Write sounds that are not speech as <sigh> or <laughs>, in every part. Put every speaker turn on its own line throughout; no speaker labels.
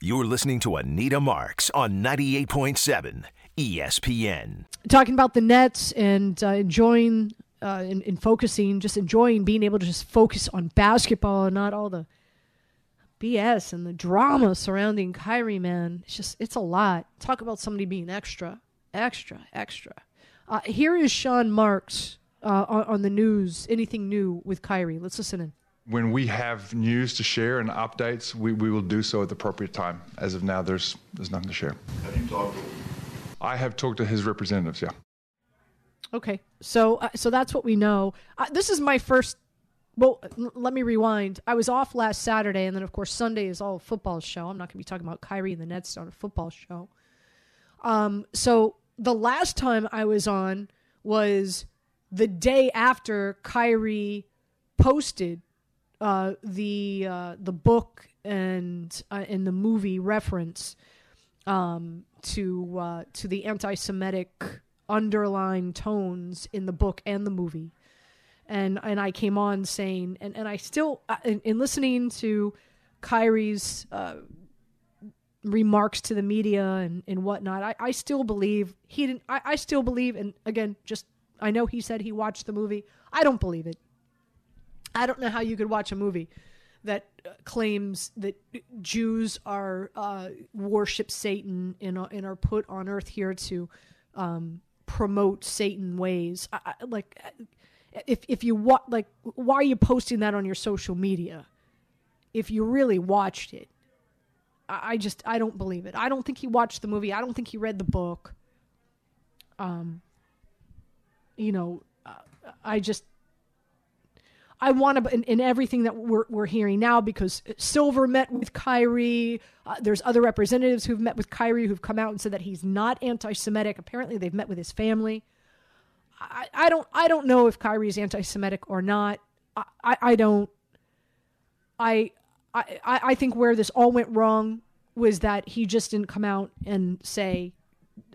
You're listening to Anita Marks on 98.7 ESPN.
Talking about the Nets and uh, enjoying uh, and, and focusing, just enjoying being able to just focus on basketball and not all the BS and the drama surrounding Kyrie, man. It's just, it's a lot. Talk about somebody being extra, extra, extra. Uh, here is Sean Marks uh, on, on the news. Anything new with Kyrie? Let's listen in.
When we have news to share and updates, we, we will do so at the appropriate time. As of now, there's there's nothing to share.
Have you talked to?
I have talked to his representatives. Yeah.
Okay, so uh, so that's what we know. Uh, this is my first. Well, l- let me rewind. I was off last Saturday, and then of course Sunday is all football show. I'm not going to be talking about Kyrie and the Nets on a football show. Um, so the last time I was on was the day after Kyrie posted uh, the uh, the book and uh, and the movie reference um, to uh, to the anti-Semitic underlying tones in the book and the movie, and and I came on saying and, and I still uh, in, in listening to Kyrie's uh, remarks to the media and, and whatnot, I, I still believe he didn't. I, I still believe, and again, just I know he said he watched the movie. I don't believe it. I don't know how you could watch a movie that uh, claims that Jews are uh, worship Satan and, are- and are put on earth here to um, promote Satan ways. I, I, like, if if you wa- like, why are you posting that on your social media? If you really watched it, I, I just I don't believe it. I don't think he watched the movie. I don't think he read the book. Um, you know, uh, I just I want to in, in everything that we're we're hearing now because Silver met with Kyrie. Uh, there's other representatives who've met with Kyrie who've come out and said that he's not anti-Semitic. Apparently, they've met with his family. I, I don't I don't know if Kyrie's anti-Semitic or not. I, I, I don't. I, I I think where this all went wrong was that he just didn't come out and say,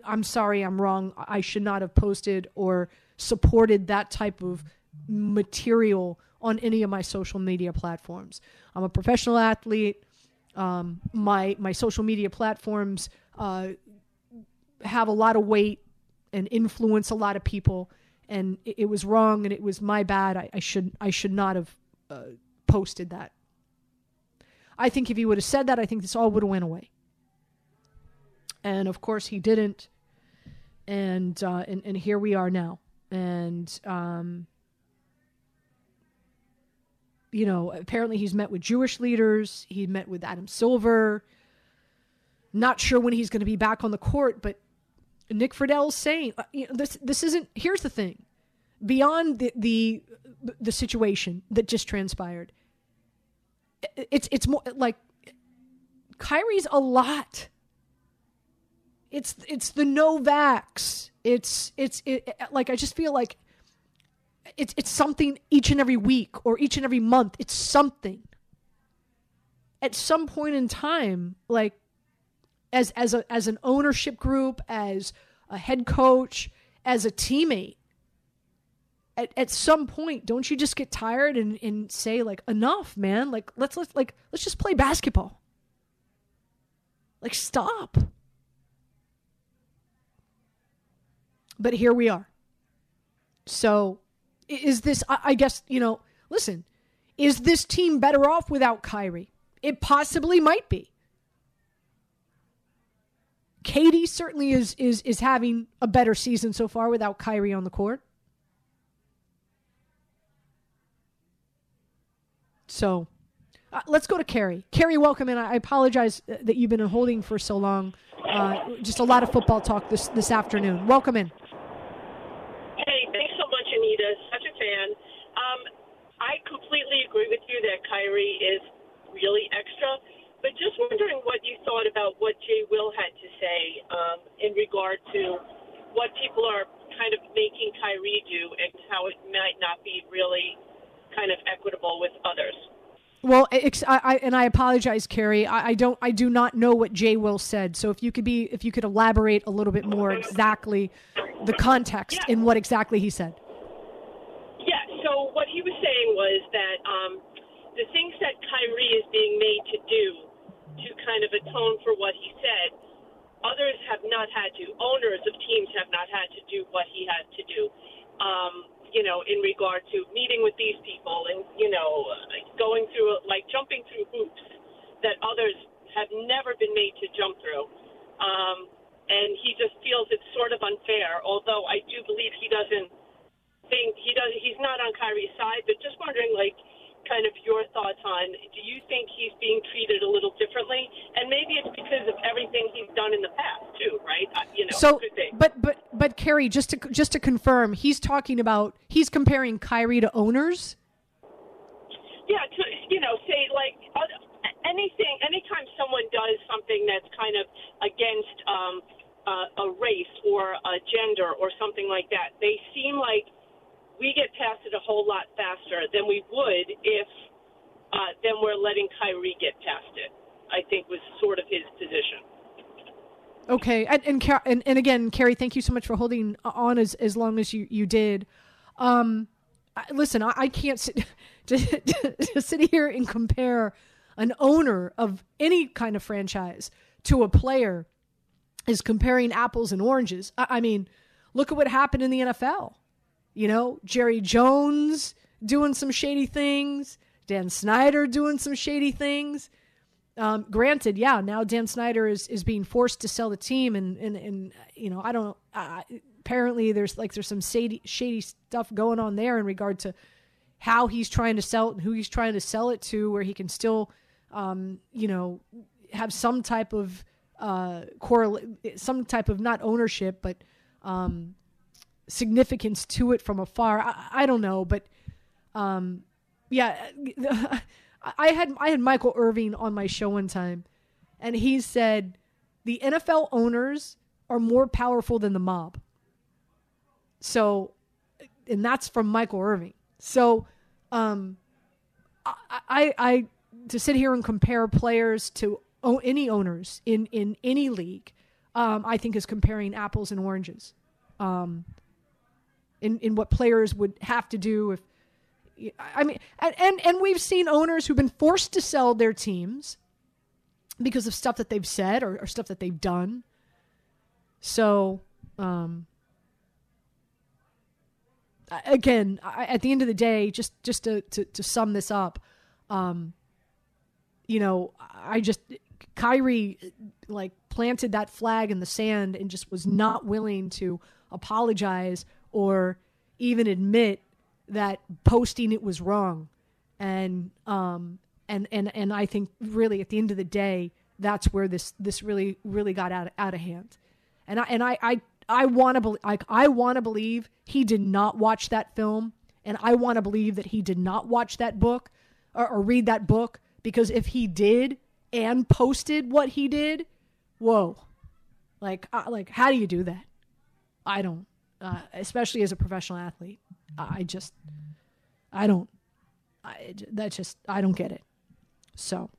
"I'm sorry, I'm wrong. I should not have posted or supported that type of material on any of my social media platforms. I'm a professional athlete. Um, my my social media platforms uh, have a lot of weight and influence a lot of people, and it, it was wrong and it was my bad. I, I should I should not have uh, posted that. I think if he would have said that, I think this all would have went away. And of course, he didn't. And uh, and and here we are now. And um, you know, apparently he's met with Jewish leaders. He met with Adam Silver. Not sure when he's going to be back on the court, but Nick Friedell's saying uh, you know, this. This isn't. Here's the thing: beyond the the the situation that just transpired, it's it's more like Kyrie's a lot. It's it's the no vax. It's it's it, like I just feel like it's it's something each and every week or each and every month. It's something. At some point in time, like as as a as an ownership group, as a head coach, as a teammate, at, at some point, don't you just get tired and, and say like enough, man? Like let's let's like let's just play basketball. Like stop. But here we are. So is this I, guess, you know, listen, is this team better off without Kyrie? It possibly might be. KD certainly is is is having a better season so far without Kyrie on the court. So, uh, let's go to Carrie. Carrie, welcome in. I apologize that you've been holding for so long. Uh, just a lot of football talk this this afternoon. Welcome in.
Hey, thanks so much, Anita. Such a fan. Um, I completely agree with you that Kyrie is really extra. but just wondering what you thought about what Jay Will had to say um, in regard to what people are kind of making Kyrie do and how it might not be really kind of equitable with others.
Well, ex- I, I, and I apologize, Carrie. I, I don't, I do not know what Jay Will said. So if you could be, if you could elaborate a little bit more exactly the context
Yeah.
in what exactly he said.
Yeah, so what he was saying was that um, the things that Kyrie is being made to do to kind of atone for what he said, others have not had to. Owners of teams have not had to do what he had to do. Um, you know, in regard to meeting with these people and, you know, going through, like jumping through hoops that others have never been made to jump through. Um, and he just feels it's sort of unfair, although I do believe he doesn't think he does he's not on Kyrie's side, but just wondering like kind of your thoughts on do you think he's being treated a little differently? And maybe it's because of everything he's done in the past too, right? You know,
So, but but but Carrie, just to just to confirm, he's talking about he's comparing Kyrie to owners.
Yeah, to, you know, say like anything, anytime someone does something that's kind of against um, uh, a race or a gender or something like that, they seem like we get past it a whole lot faster than we would if uh, then we're letting Kyrie get past it. I think was sort of his position.
Okay, and and, and and again, Carrie, thank you so much for holding on as as long as you you did. Um, I, listen, I, I can't sit <laughs> to, to sit here and compare an owner of any kind of franchise to a player is comparing apples and oranges. I, I mean, look at what happened in the NFL. You know, Jerry Jones doing some shady things, Dan Snyder doing some shady things. Um, granted, yeah, now Dan Snyder is, is being forced to sell the team, and and, and you know I don't. Uh, apparently, there's like there's some shady shady stuff going on there in regard to how he's trying to sell it and who he's trying to sell it to, where he can still, um, you know, have some type of uh, correlate, some type of not ownership, but um, significance to it from afar. I, I don't know, but um, yeah, <laughs> I had I had Michael Irvin on my show one time, and he said the NFL owners are more powerful than the mob. So, and that's from Michael Irvin. So, um, I, I, I to sit here and compare players to o- any owners in in any league, um, I think is comparing apples and oranges. Um, in in what players would have to do if I mean, and, and we've seen owners who've been forced to sell their teams because of stuff that they've said or, or stuff that they've done. So, um, again, I, at the end of the day, just just to to, to sum this up, um, you know, I just Kyrie like planted that flag in the sand and just was not willing to apologize or even admit that posting it was wrong. And um and and and I think really at the end of the day that's where this this really really got out out of hand. And I and I I I want to believe like I want to believe he did not watch that film and I want to believe that he did not watch that book or, or read that book because if he did and posted what he did whoa. Like uh, like how do you do that? I don't uh, especially as a professional athlete I just, I don't, I, that's just, I don't get it. So,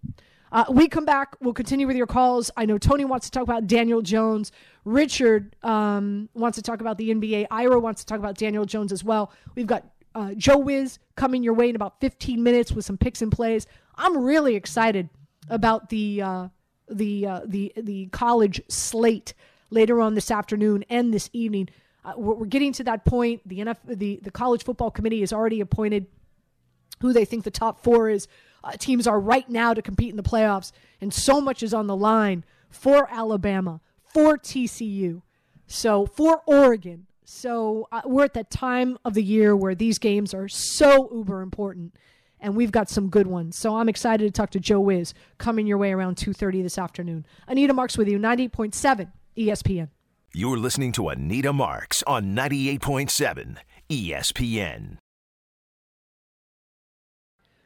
uh, we come back. We'll continue with your calls. I know Tony wants to talk about Daniel Jones. Richard um, wants to talk about the NBA. Ira wants to talk about Daniel Jones as well. We've got uh, Joe Wiz coming your way in about 15 minutes with some picks and plays. I'm really excited about the uh, the uh, the the college slate later on this afternoon and this evening. Uh, we're, getting to that point. The NF, the the college football committee has already appointed who they think the top four is uh, teams are right now to compete in the playoffs, and so much is on the line for Alabama, for TCU, so for Oregon. So uh, we're at that time of the year where these games are so uber important, and we've got some good ones. So I'm excited to talk to Joe Wiz coming your way around 2:30 this afternoon. Anita Marks with you, 98.7 ESPN.
You're listening to Anita Marks on 98.7 ESPN.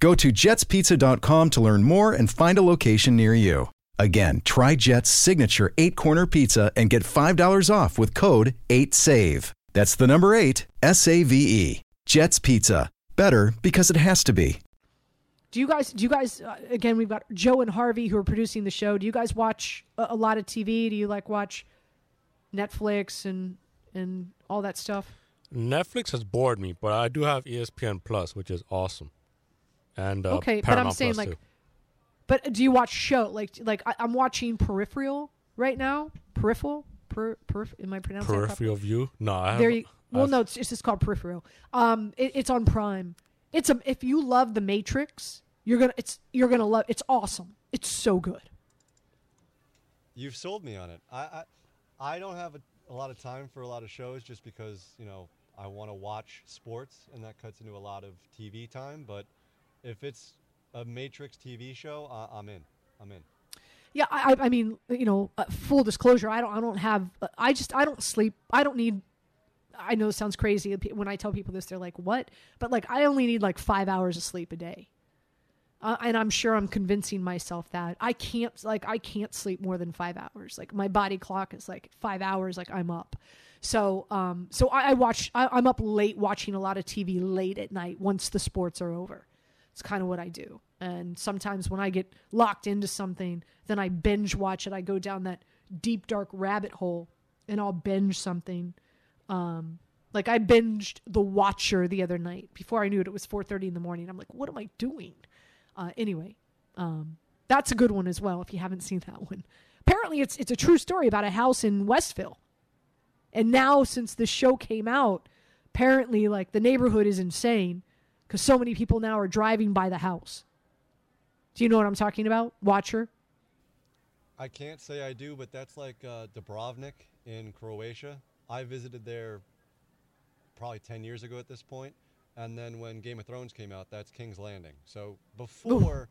Go to jetspizza.com to learn more and find a location near you. Again, try Jet's signature eight corner pizza and get $5 off with code 8SAVE. That's the number eight, S A V E. Jet's Pizza. Better because it has to be.
Do you guys? Do you guys? Uh, again, we've got Joe and Harvey who are producing the show. Do you guys watch a, a lot of TV? Do you like watch Netflix and and all that stuff?
Netflix has bored me, but I do have ESPN Plus, which is awesome. And uh,
okay, but I'm saying
Plus,
like,
too.
but do you watch show like like I, I'm watching Peripheral right now? Peripheral, per, perif, Am I pronouncing that properly?
Peripheral View. No, I have.
There you. Well,
I've-
no, it's, it's just called Peripheral. Um, it, it's on Prime. It's a if you love The Matrix, you're gonna it's you're gonna love. It's awesome. It's so good.
You've sold me on it. I I, I don't have a, a lot of time for a lot of shows just because you know I want to watch sports and that cuts into a lot of TV time. But if it's a Matrix TV show, I'm in. I'm in.
Yeah, I, I I mean, you know, uh, full disclosure, I don't, I don't have, uh, I just, I don't sleep. I don't need. I know it sounds crazy when I tell people this. They're like, "What?" But like, I only need like five hours of sleep a day, uh, and I'm sure I'm convincing myself that I can't, like, I can't sleep more than five hours. Like, my body clock is like five hours. Like, I'm up. So, um, so I, I watch. I, I'm up late watching a lot of TV late at night once the sports are over. It's kind of what I do. And sometimes when I get locked into something, then I binge watch it. I go down that deep dark rabbit hole and I'll binge something. Um, like I binged The Watcher the other night. Before I knew it, it was 4:30 in the morning. I'm like, what am I doing? Uh, anyway, um, that's a good one as well. If you haven't <laughs> seen that one, apparently it's it's a true story about a house in Westfield. And now, since the show came out, apparently like the neighborhood is insane because so many people now are driving by the house. Do you know what I'm talking about? Watcher.
I can't say I do, but that's like uh, Dubrovnik in Croatia. I visited there probably 10 years ago at this point, and then when Game of Thrones came out, that's King's Landing. So before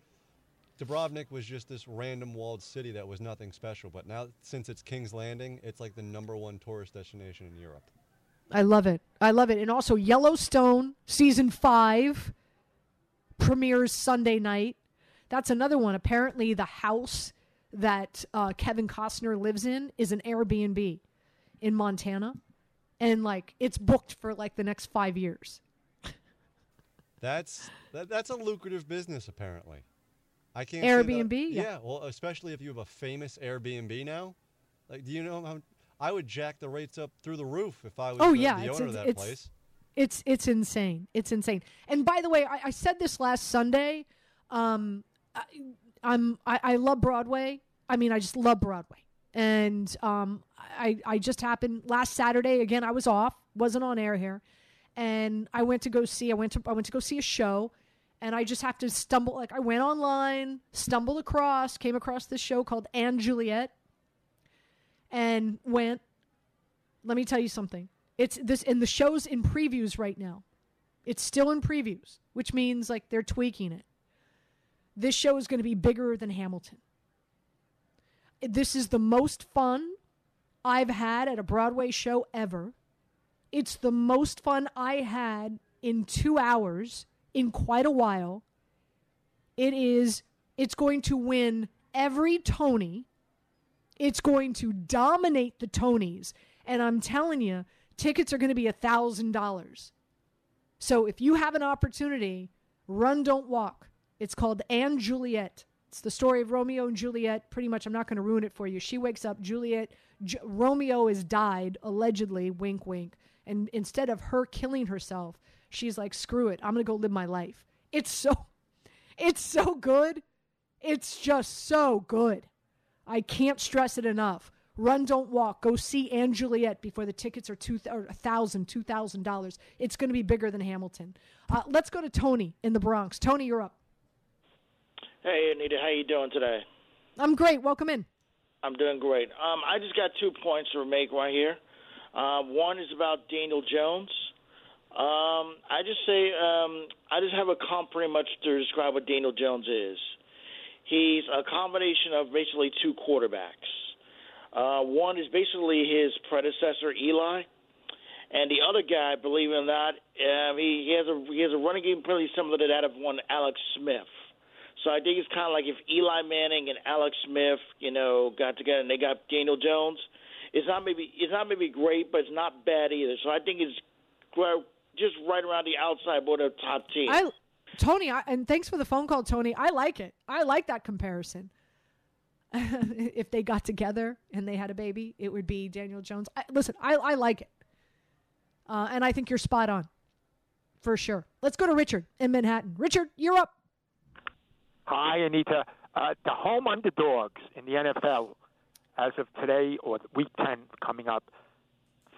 Dubrovnik was just this random walled city that was nothing special, but now since it's King's Landing, it's like the number one tourist destination in Europe.
I love it. I love it. And also Yellowstone season five premieres Sunday night. That's another one. Apparently, the house that uh, Kevin Costner lives in is an Airbnb in Montana, and like it's booked for like the next five years.
That's that, that's a lucrative business apparently. I can't
Airbnb? Yeah.
yeah. Well, especially if you have a famous Airbnb now. Like, do you know how? I would jack the rates up through the roof if I was
Oh
the,
yeah,
the owner
it's,
of that
it's,
place.
It's it's insane. It's insane. And by the way, I, I said this last Sunday. Um, I, I'm I, I love Broadway. I mean, I just love Broadway. And um, I I just happened last Saturday. Again, I was off, wasn't on air here, and I went to go see. I went to I went to go see a show, and I just have to stumble. Like I went online, stumbled across, came across this show called & Juliet, and went. Let me tell you something. It's this, and the show's in previews right now. It's still in previews, which means like they're tweaking it. This show is going to be bigger than Hamilton. This is the most fun I've had at a Broadway show ever. It's the most fun I had in two hours in quite a while. It is, it's going to win every Tony. It's going to dominate the Tonys. And I'm telling you, tickets are going to be a $1,000. So if you have an opportunity, run, don't walk. It's called & Juliet It's the story of Romeo and Juliet. Pretty much, I'm not going to ruin it for you. She wakes up, Juliet, J- Romeo has died, allegedly, wink, wink. And instead of her killing herself, she's like, screw it, I'm going to go live my life. It's so, <laughs> it's so good. It's just so good. I can't stress it enough. Run, don't walk. Go see & Juliet before the tickets are two or a thousand, two thousand dollars. It's going to be bigger than Hamilton. Uh, let's go to Tony in the Bronx. Tony, you're up.
Hey Anita, how you doing today?
I'm great. Welcome in.
I'm doing great. Um, I just got two points to make right here. Uh, one is about Daniel Jones. Um, I just say um, I just have a comp pretty much to describe what Daniel Jones is. He's a combination of basically two quarterbacks. Uh, one is basically his predecessor Eli, and the other guy, believe it or not, um, he, he has a he has a running game pretty similar to that of one Alex Smith. So I think it's kind of like if Eli Manning and Alex Smith, you know, got together and they got Daniel Jones. It's not maybe it's not maybe great, but it's not bad either. So I think it's just right around the outside border of top team.
I, Tony, I, and thanks for the phone call, Tony. I like it. I like that comparison. <laughs> if they got together and they had a baby, it would be Daniel Jones. I, listen, I, I like it. Uh, and I think you're spot on for sure. Let's go to Richard in Manhattan. Richard, you're up.
Hi, Anita. Uh, the home underdogs in the NFL as of today or week 10 coming up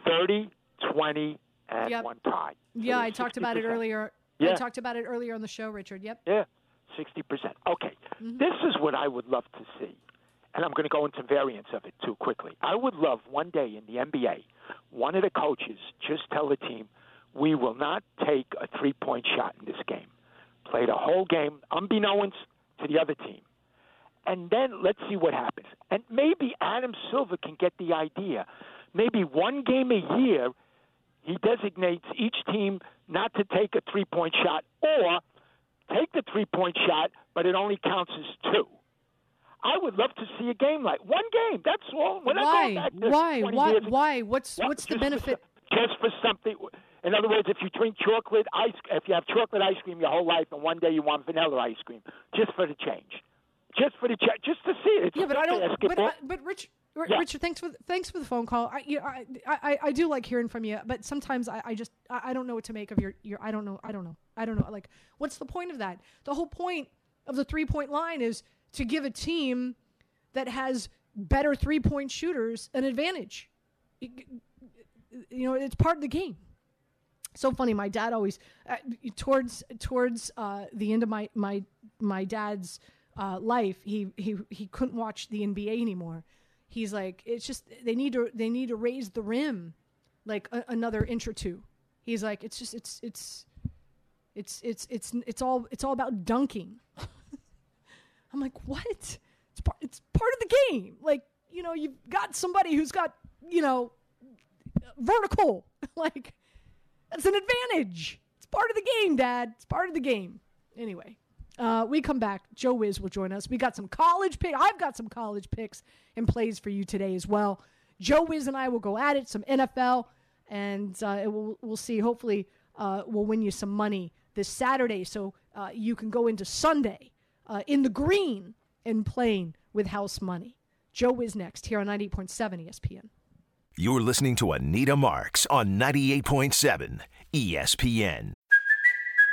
30, 20, and
Yep.
one tie. So
Yeah, I talked about it earlier.
Yeah.
I talked about it earlier on the show, Richard. Yep.
Yeah, 60%. Okay.
Mm-hmm.
This is what I would love to see. And I'm going to go into variants of it too quickly. I would love one day in the NBA, one of the coaches just tell the team, we will not take a three point shot in this game. Play the whole game, unbeknownst to the other team. And then let's see what happens. And maybe Adam Silver can get the idea. Maybe one game a year, he designates each team not to take a three point shot or take the three point shot, but it only counts as two. I would love to see a game like one game. That's all. Not
Why?
back to
Why?
20
Why?
years.
Why? What's
What?
what's the
Just for
benefit?
just for something. In other words, if you drink chocolate ice, if you have chocolate ice cream your whole life, and one day you want vanilla ice cream, just for the change, just for the change, just to see it. It's
Yeah, but I don't. But. I, but Rich, R-
Yeah.
Richard, thanks for thanks for the phone call. I, you, I, I I do like hearing from you, but sometimes I, I just I, I don't know what to make of your your. I don't know. I don't know. I don't know. Like, what's the point of that? The whole point of the three point line is to give a team that has better three point shooters an advantage. You know, it's part of the game so funny. My dad always uh, towards towards uh, the end of my my my dad's uh, life, he he he couldn't watch the NBA anymore. He's like, it's just they need to they need to raise the rim like a, another inch or two. He's like, it's just it's it's it's it's it's it's all it's all about dunking. <laughs> I'm like, what? It's part it's part of the game. Like you know, you've got somebody who's got you know vertical <laughs> like that's an advantage. It's part of the game, Dad. It's part of the game. Anyway, uh, we come back. Joe Wiz will join us. We got some college pick. I've got some college picks and plays for you today as well. Joe Wiz and I will go at it. Some NFL, and uh, we'll we'll see. Hopefully, uh, we'll win you some money this Saturday, so uh, you can go into Sunday uh, in the green and playing with house money. Joe Wiz next here on 98.7 ESPN.
You're listening to Anita Marks on 98.7 ESPN.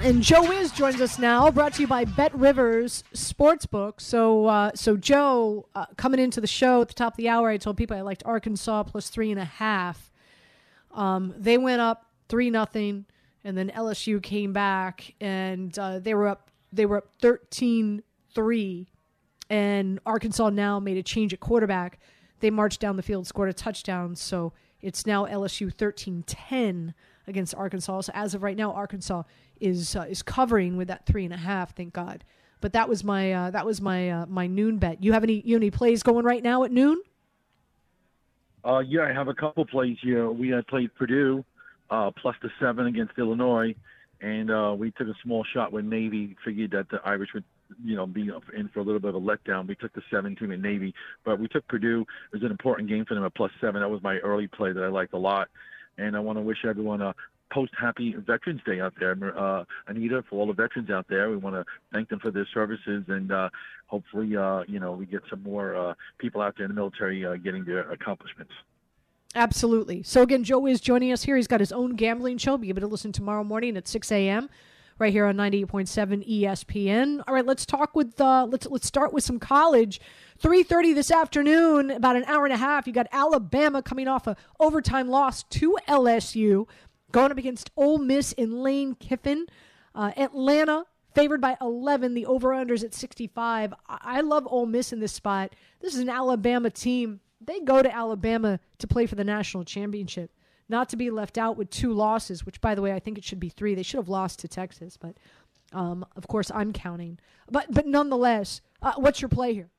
And Joe Wiz joins us now, brought to you by Bet Rivers Sportsbook. So, uh, so Joe, uh, coming into the show at the top of the hour, I told people I liked Arkansas plus three and a half. Um, they went up three nothing, and then LSU came back, and uh, they were up. They were up 13-3, and Arkansas now made a change at quarterback. They marched down the field, scored a touchdown, so it's now LSU 13-10 against Arkansas. So as of right now, Arkansas is uh, is covering with that three and a half. Thank God. But that was my uh, that was my uh, my noon bet. You have any you have any plays going right now at noon?
Uh, yeah, I have a couple plays here. We had played Purdue uh, plus the seven against Illinois, and uh, we took a small shot when Navy figured that the Irish would, you know, be in for a little bit of a letdown. We took the seven team at Navy, but we took Purdue. It was an important game for them at plus seven. That was my early play that I liked a lot, and I want to wish everyone a post happy Veterans Day out there, uh, Anita, for all the veterans out there. We want to thank them for their services, and uh, hopefully, uh, you know, we get some more uh, people out there in the military uh, getting their accomplishments.
Absolutely. So again, Joe is joining us here. He's got his own gambling show. Be able to listen tomorrow morning at 6 a.m. right here on 98.7 ESPN. All right, let's talk with uh, let's let's start with some college. 3:30 this afternoon, about an hour and a half. You got Alabama coming off a overtime loss to LSU, going up against Ole Miss in Lane Kiffin. Uh, Atlanta favored by 11. The over/unders at 65. I-, I love Ole Miss in this spot. This is an Alabama team they go to Alabama to play for the national championship, not to be left out with two losses, which, by the way, I think it should be three. They should have lost to Texas, but um, of course, I'm counting. But, but nonetheless, uh, what's your play here?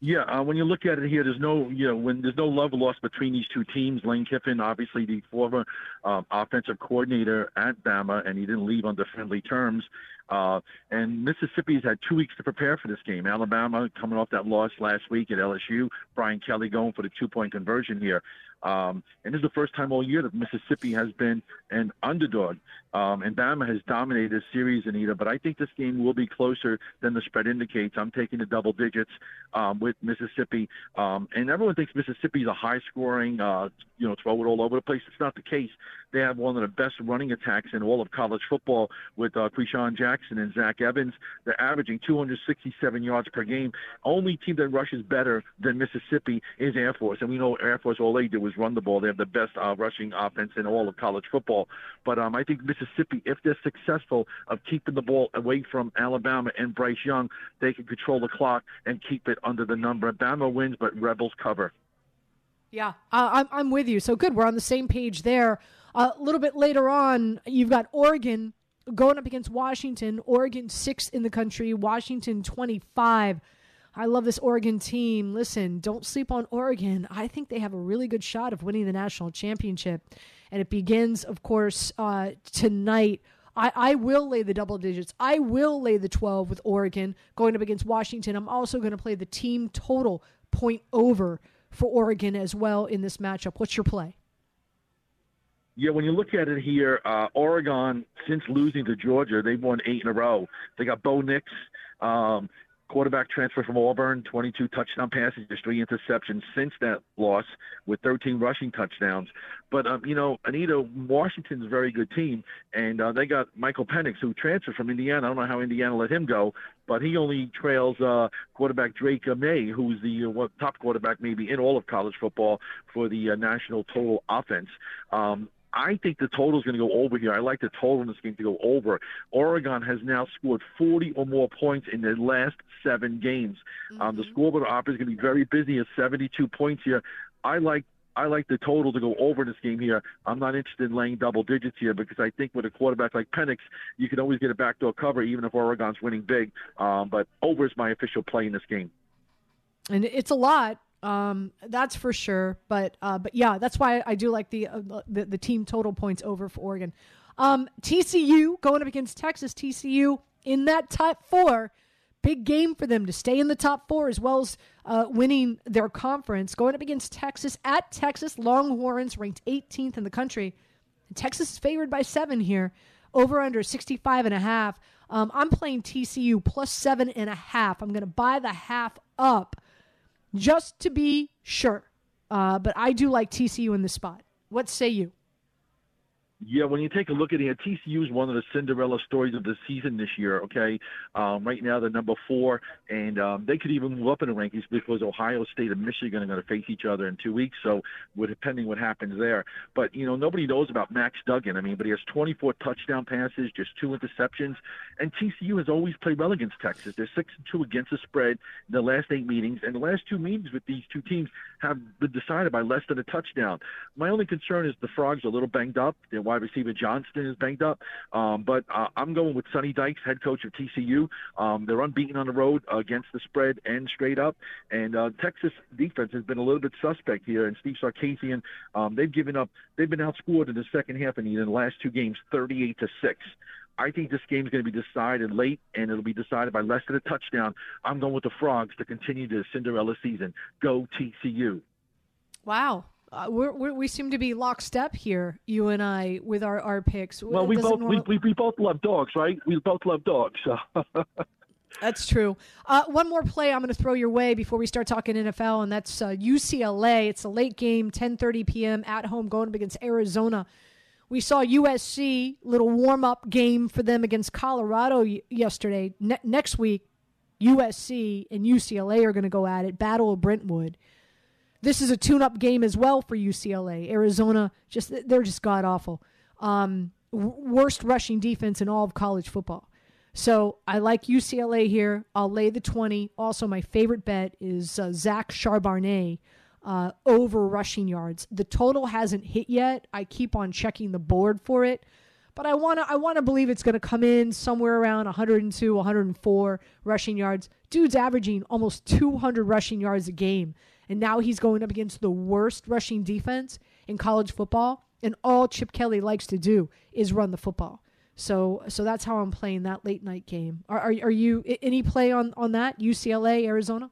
Yeah, uh, when you look at it here, there's no, you know, when there's no love lost between these two teams. Lane Kiffin, obviously the former um, offensive coordinator at Bama, and he didn't leave under friendly terms. Uh, and Mississippi's had two weeks to prepare for this game. Alabama coming off that loss last week at LSU. Brian Kelly going for the two-point conversion here. Um, and this is the first time all year that Mississippi has been an underdog. Um, and Bama has dominated this series, Anita. But I think this game will be closer than the spread indicates. I'm taking the double digits um, with Mississippi. Um, and everyone thinks Mississippi is a high-scoring, uh, you know, throw it all over the place. It's not the case. They have one of the best running attacks in all of college football with uh, Jackson and Zach Evans. They're averaging 267 yards per game. Only team that rushes better than Mississippi is Air Force, and we know Air Force all they do is run the ball. They have the best uh, rushing offense in all of college football. But um, I think Mississippi, if they're successful of keeping the ball away from Alabama and Bryce Young, they can control the clock and keep it under the number. Bama wins, but Rebels cover.
Yeah, uh, I'm with you. So good, we're on the same page there. A little bit later on, you've got Oregon going up against Washington. Oregon sixth in the country, Washington 25. I love this Oregon team. Listen, don't sleep on Oregon. I think they have a really good shot of winning the national championship. And it begins, of course, uh, tonight. I, I will lay the double digits. I will lay the 12 with Oregon going up against Washington. I'm also going to play the team total point over for Oregon as well in this matchup. What's your play?
Yeah, when you look at it here, uh, Oregon, since losing to Georgia, they've won eight in a row. They got Bo Nix, um, quarterback transfer from Auburn, 22 touchdown passes, just three interceptions since that loss with 13 rushing touchdowns. But, um, you know, Anita, Washington's a very good team, and uh, they got Michael Penix, who transferred from Indiana. I don't know how Indiana let him go, but he only trails uh, quarterback Drake Maye, who's the uh, top quarterback maybe in all of college football for the uh, national total offense. Um, I think the total is going to go over here. I like the total in this game to go over. Oregon has now scored 40 or more points in their last seven games. Mm-hmm. Um, the scoreboard opera is going to be very busy at 72 points here. I like I like the total to go over in this game here. I'm not interested in laying double digits here because I think with a quarterback like Penix, you can always get a backdoor cover even if Oregon's winning big. Um, but over is my official play in this game.
And it's a lot. Um, that's for sure. But uh, but yeah, that's why I do like the, uh, the, the team total points over for Oregon. Um, TCU going up against Texas. TCU in that top four. Big game for them to stay in the top four as well as uh, winning their conference. Going up against Texas at Texas Longhorns, ranked 18th in the country. Texas is favored by seven here, over under 65 and a half. Um, I'm playing TCU plus seven and a half. I'm going to buy the half up just to be sure. Uh, but I do like TCU in this spot. What say you?
Yeah, when you take a look at it, TCU is one of the Cinderella stories of the season this year. Okay, um, right now they're number four, and um, they could even move up in the rankings because Ohio State and Michigan are going to face each other in two weeks. So, with depending what happens there, but you know nobody knows about Max Duggan. I mean, but he has 24 touchdown passes, just two interceptions, and TCU has always played well against Texas. They're six and two against the spread in the last eight meetings, and the last two meetings with these two teams have been decided by less than a touchdown. My only concern is the Frogs are a little banged up. They're wide receiver Johnston is banged up. Um, but uh, I'm going with Sonny Dykes, head coach of TCU. Um, they're unbeaten on the road against the spread and straight up. And uh, Texas defense has been a little bit suspect here. And Steve Sarkisian, um, they've given up. They've been outscored in the second half in the last two games, 38 to six. I think this game's going to be decided late, and it'll be decided by less than a touchdown. I'm going with the Frogs to continue the Cinderella season. Go TCU.
Wow. Uh, we're, we're, we seem to be lockstep here, you and I, with our, our picks.
Well, we both we, we, we both love dogs, right? We both love dogs. So. <laughs>
That's true. Uh, one more play I'm going to throw your way before we start talking NFL, and that's uh, UCLA. It's a late game, 10:30 p.m. at home, going up against Arizona. We saw USC little warm up game for them against Colorado yesterday. Ne- next week, USC and UCLA are going to go at it. Battle of Brentwood. This is a tune up game as well for UCLA. Arizona, just they're just god awful. Um, worst rushing defense in all of college football. So I like UCLA here. I'll lay the 20. Also, my favorite bet is uh, Zach Charbonnet uh, over rushing yards. The total hasn't hit yet. I keep on checking the board for it, but I want to I want to believe it's going to come in somewhere around 102, 104 rushing yards. Dude's averaging almost 200 rushing yards a game, and now he's going up against the worst rushing defense in college football. And all Chip Kelly likes to do is run the football. So so that's how I'm playing that late night game. Are are, are you any play on on that UCLA Arizona?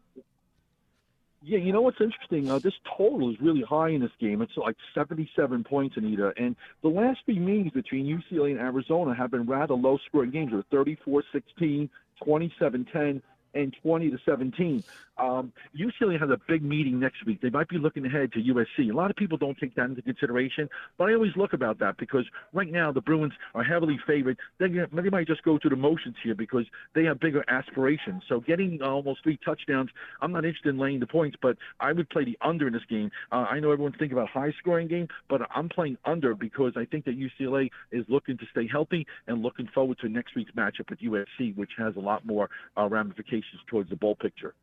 Yeah, you know what's interesting? Uh, this total is really high in this game. It's like 77 points, Anita. And the last three meetings between UCLA and Arizona have been rather low scoring games. They're 34 16, 27 10, and 20 to 17. Um, UCLA has a big meeting next week. They might be looking ahead to USC. A lot of people don't take that into consideration, but I always look about that because right now the Bruins are heavily favored. They, they might just go through the motions here because they have bigger aspirations. So getting almost three touchdowns, I'm not interested in laying the points, but I would play the under in this game. Uh, I know everyone's thinking about high scoring game, but I'm playing under because I think that UCLA is looking to stay healthy and looking forward to next week's matchup with USC, which has a lot more uh, ramifications towards the bowl picture.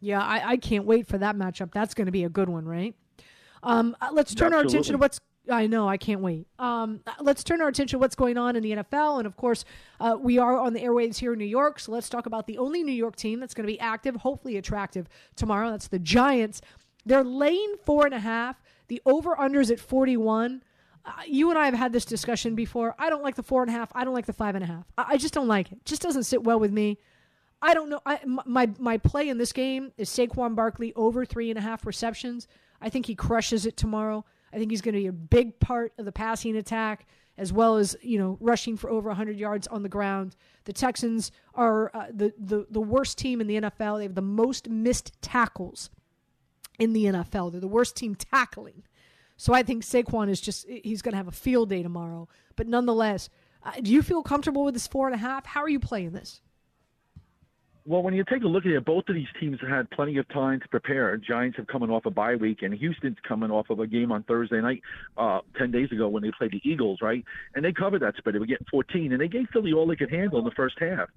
Yeah, I, I can't wait for that matchup. That's going to be a good one, right? Um, uh, let's turn Absolutely. our attention to what's. I know, I can't wait. Um, uh, let's turn our attention to what's going on in the NFL, and of course, uh, we are on the airwaves here in New York. So let's talk about the only New York team that's going to be active, hopefully attractive tomorrow. That's the Giants. They're laying four and a half. The over unders at forty one. Uh, you and I have had this discussion before. I don't like the four and a half. I don't like the five and a half. I, I just don't like it. it. Just doesn't sit well with me. I don't know. I, my my play in this game is Saquon Barkley over three and a half receptions. I think he crushes it tomorrow. I think he's going to be a big part of the passing attack as well as you know rushing for over 100 yards on the ground. The Texans are uh, the, the the worst team in the NFL. They have the most missed tackles in the NFL. They're the worst team tackling. So I think Saquon is just he's going to have a field day tomorrow. But nonetheless, uh, do you feel comfortable with this four and a half? How are you playing this?
Well, when you take a look at it, both of these teams had plenty of time to prepare. Giants have coming off a bye week, and Houston's coming off of a game on Thursday night, uh, 10 days ago when they played the Eagles, right? And they covered that spread. They were getting 14, and they gave Philly all they could handle in the first half.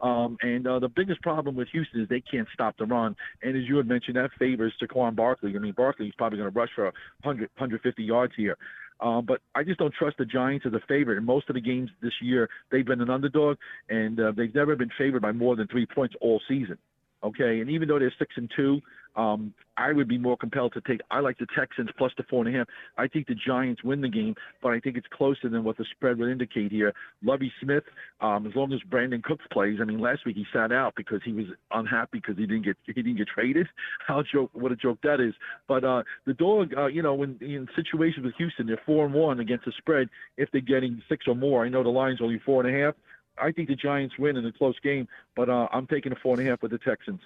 Um, and uh, the biggest problem with Houston is they can't stop the run. And as you had mentioned, that favors Saquon Barkley. I mean, Barkley's probably going to rush for 100, 150 yards here. Um, but I just don't trust the Giants as a favorite. In most of the games this year, they've been an underdog, and uh, they've never been favored by more than three points all season. Okay, and even though they're six and two, um, I would be more compelled to take. I like the Texans plus the four and a half. I think the Giants win the game, but I think it's closer than what the spread would indicate here. Lovie Smith, um, as long as Brandin Cooks plays. I mean, last week he sat out because he was unhappy because he didn't get he didn't get traded. <laughs> How joke what a joke that is. But uh, the dog, uh, you know, when in situations with Houston, they're four and one against the spread if they're getting six or more. I know the line's only four and a half. I think the Giants win in a close game, but uh, I'm taking a four and a half with the Texans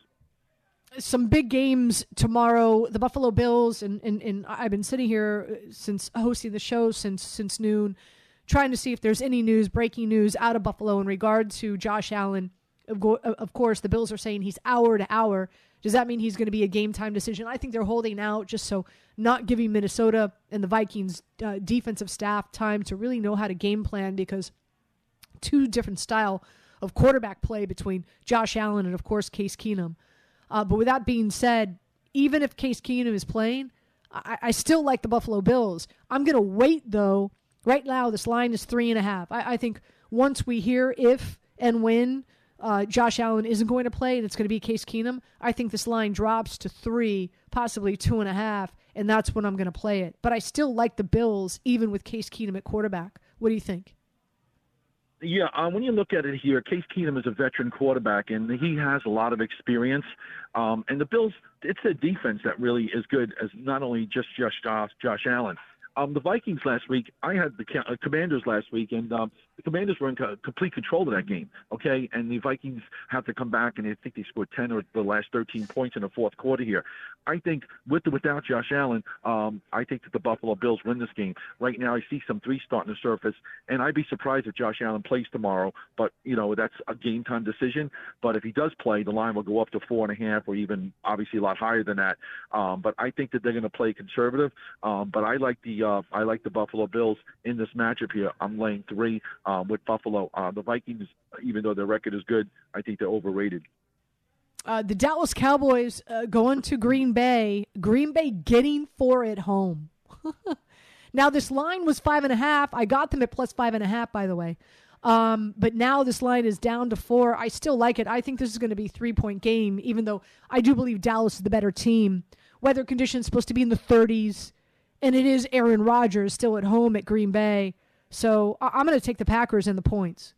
some big games tomorrow. The Buffalo Bills and, and, and I've been sitting here since hosting the show since since noon, trying to see if there's any news, breaking news out of Buffalo in regard to Josh Allen. Of, of course, the Bills are saying he's hour to hour. Does that mean he's going to be a game time decision? I think they're holding out just so not giving Minnesota and the Vikings uh, defensive staff time to really know how to game plan because two different style of quarterback play between Josh Allen and of course Case Keenum. Uh, but with that being said, even if Case Keenum is playing, I, I still like the Buffalo Bills. I'm going to wait, though, Right now, this line is three and a half. I, I think once we hear if and when uh, Josh Allen isn't going to play and it's going to be Case Keenum, I think this line drops to three, possibly two and a half, and that's when I'm going to play it. But I still like the Bills, even with Case Keenum at quarterback. What do you think?
Yeah, uh, when you look at it here, Case Keenum is a veteran quarterback, and he has a lot of experience. Um, and the Bills, it's a defense that really is good as not only just Josh, Josh, Josh Allen. Um, the Vikings last week, I had the uh, Commanders last week, and um, the Commanders were in co- complete control of that game. Okay, and the Vikings have to come back, and I think they scored ten or the last thirteen points in the fourth quarter here. I think with or without Josh Allen, um, I think that the Buffalo Bills win this game. Right now, I see some three starting to surface, and I'd be surprised if Josh Allen plays tomorrow. But you know that's a game time decision. But if he does play, the line will go up to four and a half, or even obviously a lot higher than that. Um, but I think that they're going to play conservative. Um, but I like the uh, I like the Buffalo Bills in this matchup here. I'm laying three um, with Buffalo. Uh, the Vikings, even though their record is good, I think they're overrated.
Uh, the Dallas Cowboys uh, going to Green Bay. Green Bay getting four at home. <laughs> now this line was five and a half. I got them at plus five and a half, by the way. Um, but now this line is down to four. I still like it. I think this is going to be three point game, even though I do believe Dallas is the better team. Weather conditions supposed to be in the 30s and it is Aaron Rodgers still at home at Green Bay. So I'm going to take the Packers and the points.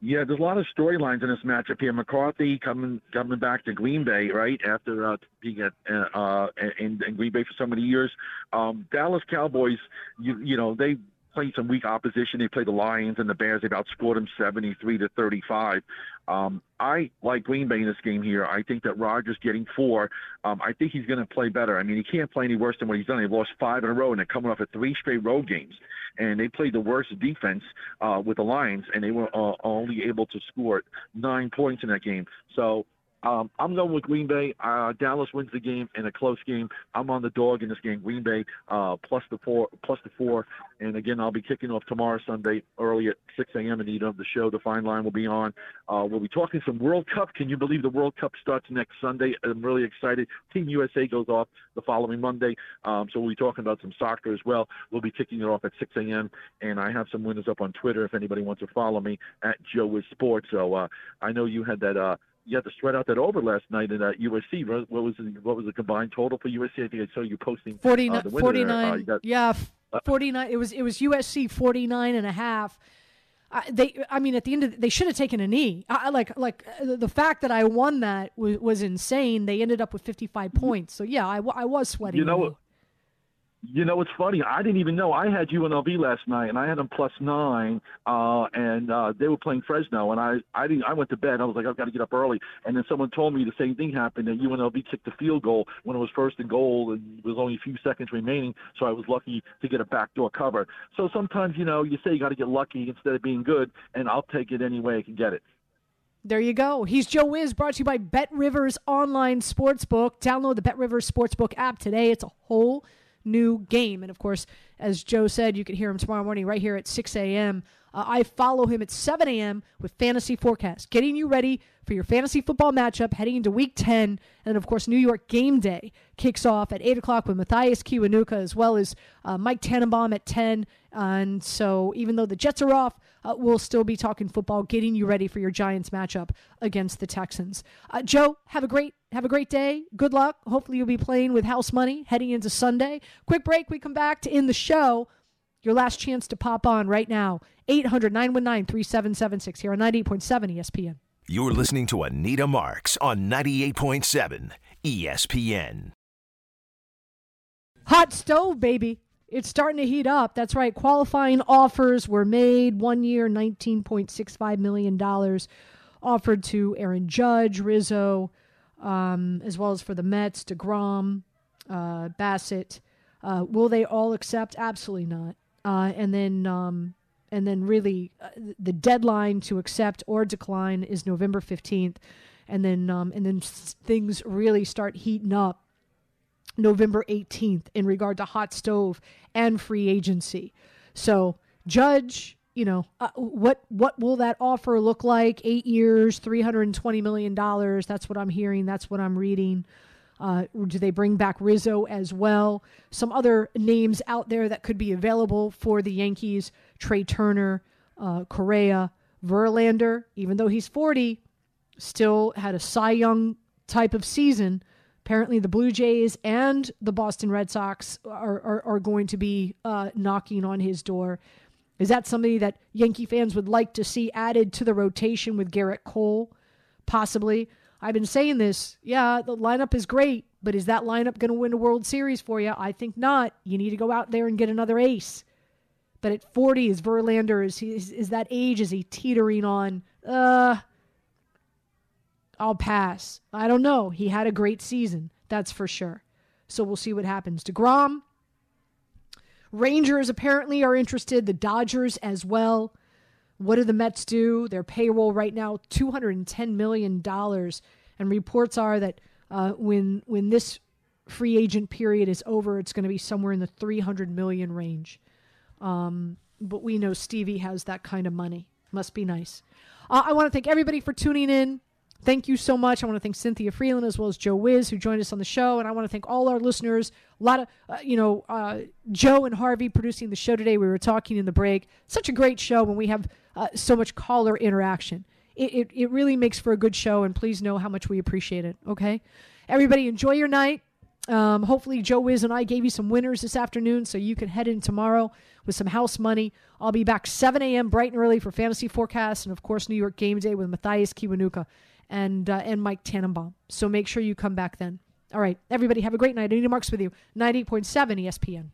Yeah, there's a lot of storylines in this matchup here. McCarthy coming coming back to Green Bay, right after uh, being at uh, uh, in, in Green Bay for so many years. Um, Dallas Cowboys, you you know they played some weak opposition. They played the Lions and the Bears. They've outscored them 73 to 35. Um, I like Green Bay in this game here. I think that Rodgers getting four. Um, I think he's going to play better. I mean, he can't play any worse than what he's done. They've lost five in a row, and they're coming off of three straight road games. And they played the worst defense uh, with the Lions, and they were uh, only able to score nine points in that game. So um, I'm going with Green Bay. Uh, Dallas wins the game in a close game. I'm on the dog in this game. Green Bay uh, plus the four, plus the four. And again, I'll be kicking off tomorrow Sunday early at 6 a.m. And eat of the show. The fine line will be on. Uh, we'll be talking some World Cup. Can you believe the World Cup starts next Sunday? I'm really excited. Team USA goes off the following Monday. Um, so we'll be talking about some soccer as well. We'll be kicking it off at 6 a.m. And I have some winners up on Twitter if anybody wants to follow me at Joe Wiz Sports. So uh, I know you had that. Uh, you had to sweat out that over last night in uh, USC. What was the, what was the combined total for USC? I think I saw you posting
49,
uh,
49
uh, got,
yeah, 49 it was it was USC 49 and a half. Uh, they, I mean, at the end of the, they should have taken a knee. I, like, like uh, the fact that I won that was, was insane. They ended up with 55 points. So yeah, I, I was sweating.
You know, you know, it's funny. I didn't even know. I had UNLV last night, and I had them plus nine, uh, and uh, they were playing Fresno, and I, I didn't. I went to bed. I was like, I've got to get up early, and then someone told me the same thing happened. That UNLV kicked the field goal when it was first and goal, and there was only a few seconds remaining. So I was lucky to get a backdoor cover. So sometimes, you know, you say you got to get lucky instead of being good, and I'll take it any way I can get it.
There you go. He's Joe Wiz, brought to you by BetRivers Online Sportsbook. Download the BetRivers Sportsbook app today. It's a whole new game. And of course, as Joe said, you can hear him tomorrow morning right here at 6 a.m. Uh, I follow him at 7 a.m. with Fantasy Forecast, getting you ready for your fantasy football matchup heading into Week 10. And of course, New York Game Day kicks off at 8 o'clock with Mathias Kiwanuka as well as uh, Mike Tannenbaum at 10. And so, even though the Jets are off, uh, we'll still be talking football, getting you ready for your Giants matchup against the Texans. Uh, Joe, have a great have a great day. Good luck. Hopefully, you'll be playing with house money heading into Sunday. Quick break. We come back to end the show. Your last chance to pop on right now. 800 919 3776 here on 98.7 ESPN.
You're listening to Anita Marks on 98.7 ESPN.
Hot stove, baby. It's starting to heat up. That's right. Qualifying offers were made. One year, $19.65 million offered to Aaron Judge, Rizzo, um, as well as for the Mets, DeGrom, uh, Bassitt. Uh, will they all accept? Absolutely not. Uh, and then, um, and then, really, uh, the deadline to accept or decline is November fifteenth, and then, um, and then things really start heating up November 18th in regard to hot stove and free agency. So, Judge, you know, uh, what what will that offer look like? 8 years, 320 million dollars. That's what I'm hearing, that's what I'm reading. Uh, do they bring back Rizzo as well? Some other names out there that could be available for the Yankees: Trea Turner, uh, Correa, Verlander. Even though he's 40, still had a Cy Young type of season. Apparently, the Blue Jays and the Boston Red Sox are, are, are going to be uh, knocking on his door. Is that somebody that Yankee fans would like to see added to the rotation with Gerrit Cole? Possibly. I've been saying this. Yeah, the lineup is great, but is that lineup going to win a World Series for you? I think not. You need to go out there and get another ace. But at 40, is Verlander, is, he, is, is that age, is he teetering on? Uh, I'll pass. I don't know. He had a great season, that's for sure. So we'll see what happens. DeGrom, Rangers apparently are interested, the Dodgers as well. What do the Mets do? Their payroll right now, $210 million. And reports are that uh, when, when this free agent period is over, it's going to be somewhere in the 300 million range. Um, but we know Stevie has that kind of money. Must be nice. Uh, I want to thank everybody for tuning in. Thank you so much. I want to thank Cynthia Frelund as well as Joe Wiz who joined us on the show, and I want to thank all our listeners. A lot of, uh, you know, uh, Joe and Harvey producing the show today. We were talking in the break. Such a great show when we have uh, so much caller interaction. It, it it really makes for a good show, and please know how much we appreciate it. Okay, everybody, enjoy your night. Um, hopefully, Joe Wiz and I gave you some winners this afternoon, so you can head in tomorrow with some house money. I'll be back 7 a.m. bright and early for fantasy forecasts, and of course, New York Game Day with Mathias Kiwanuka and uh, and Mike Tannenbaum. So make sure you come back then. All right, everybody, have a great night. Anita Marks with you, 90.7 ESPN.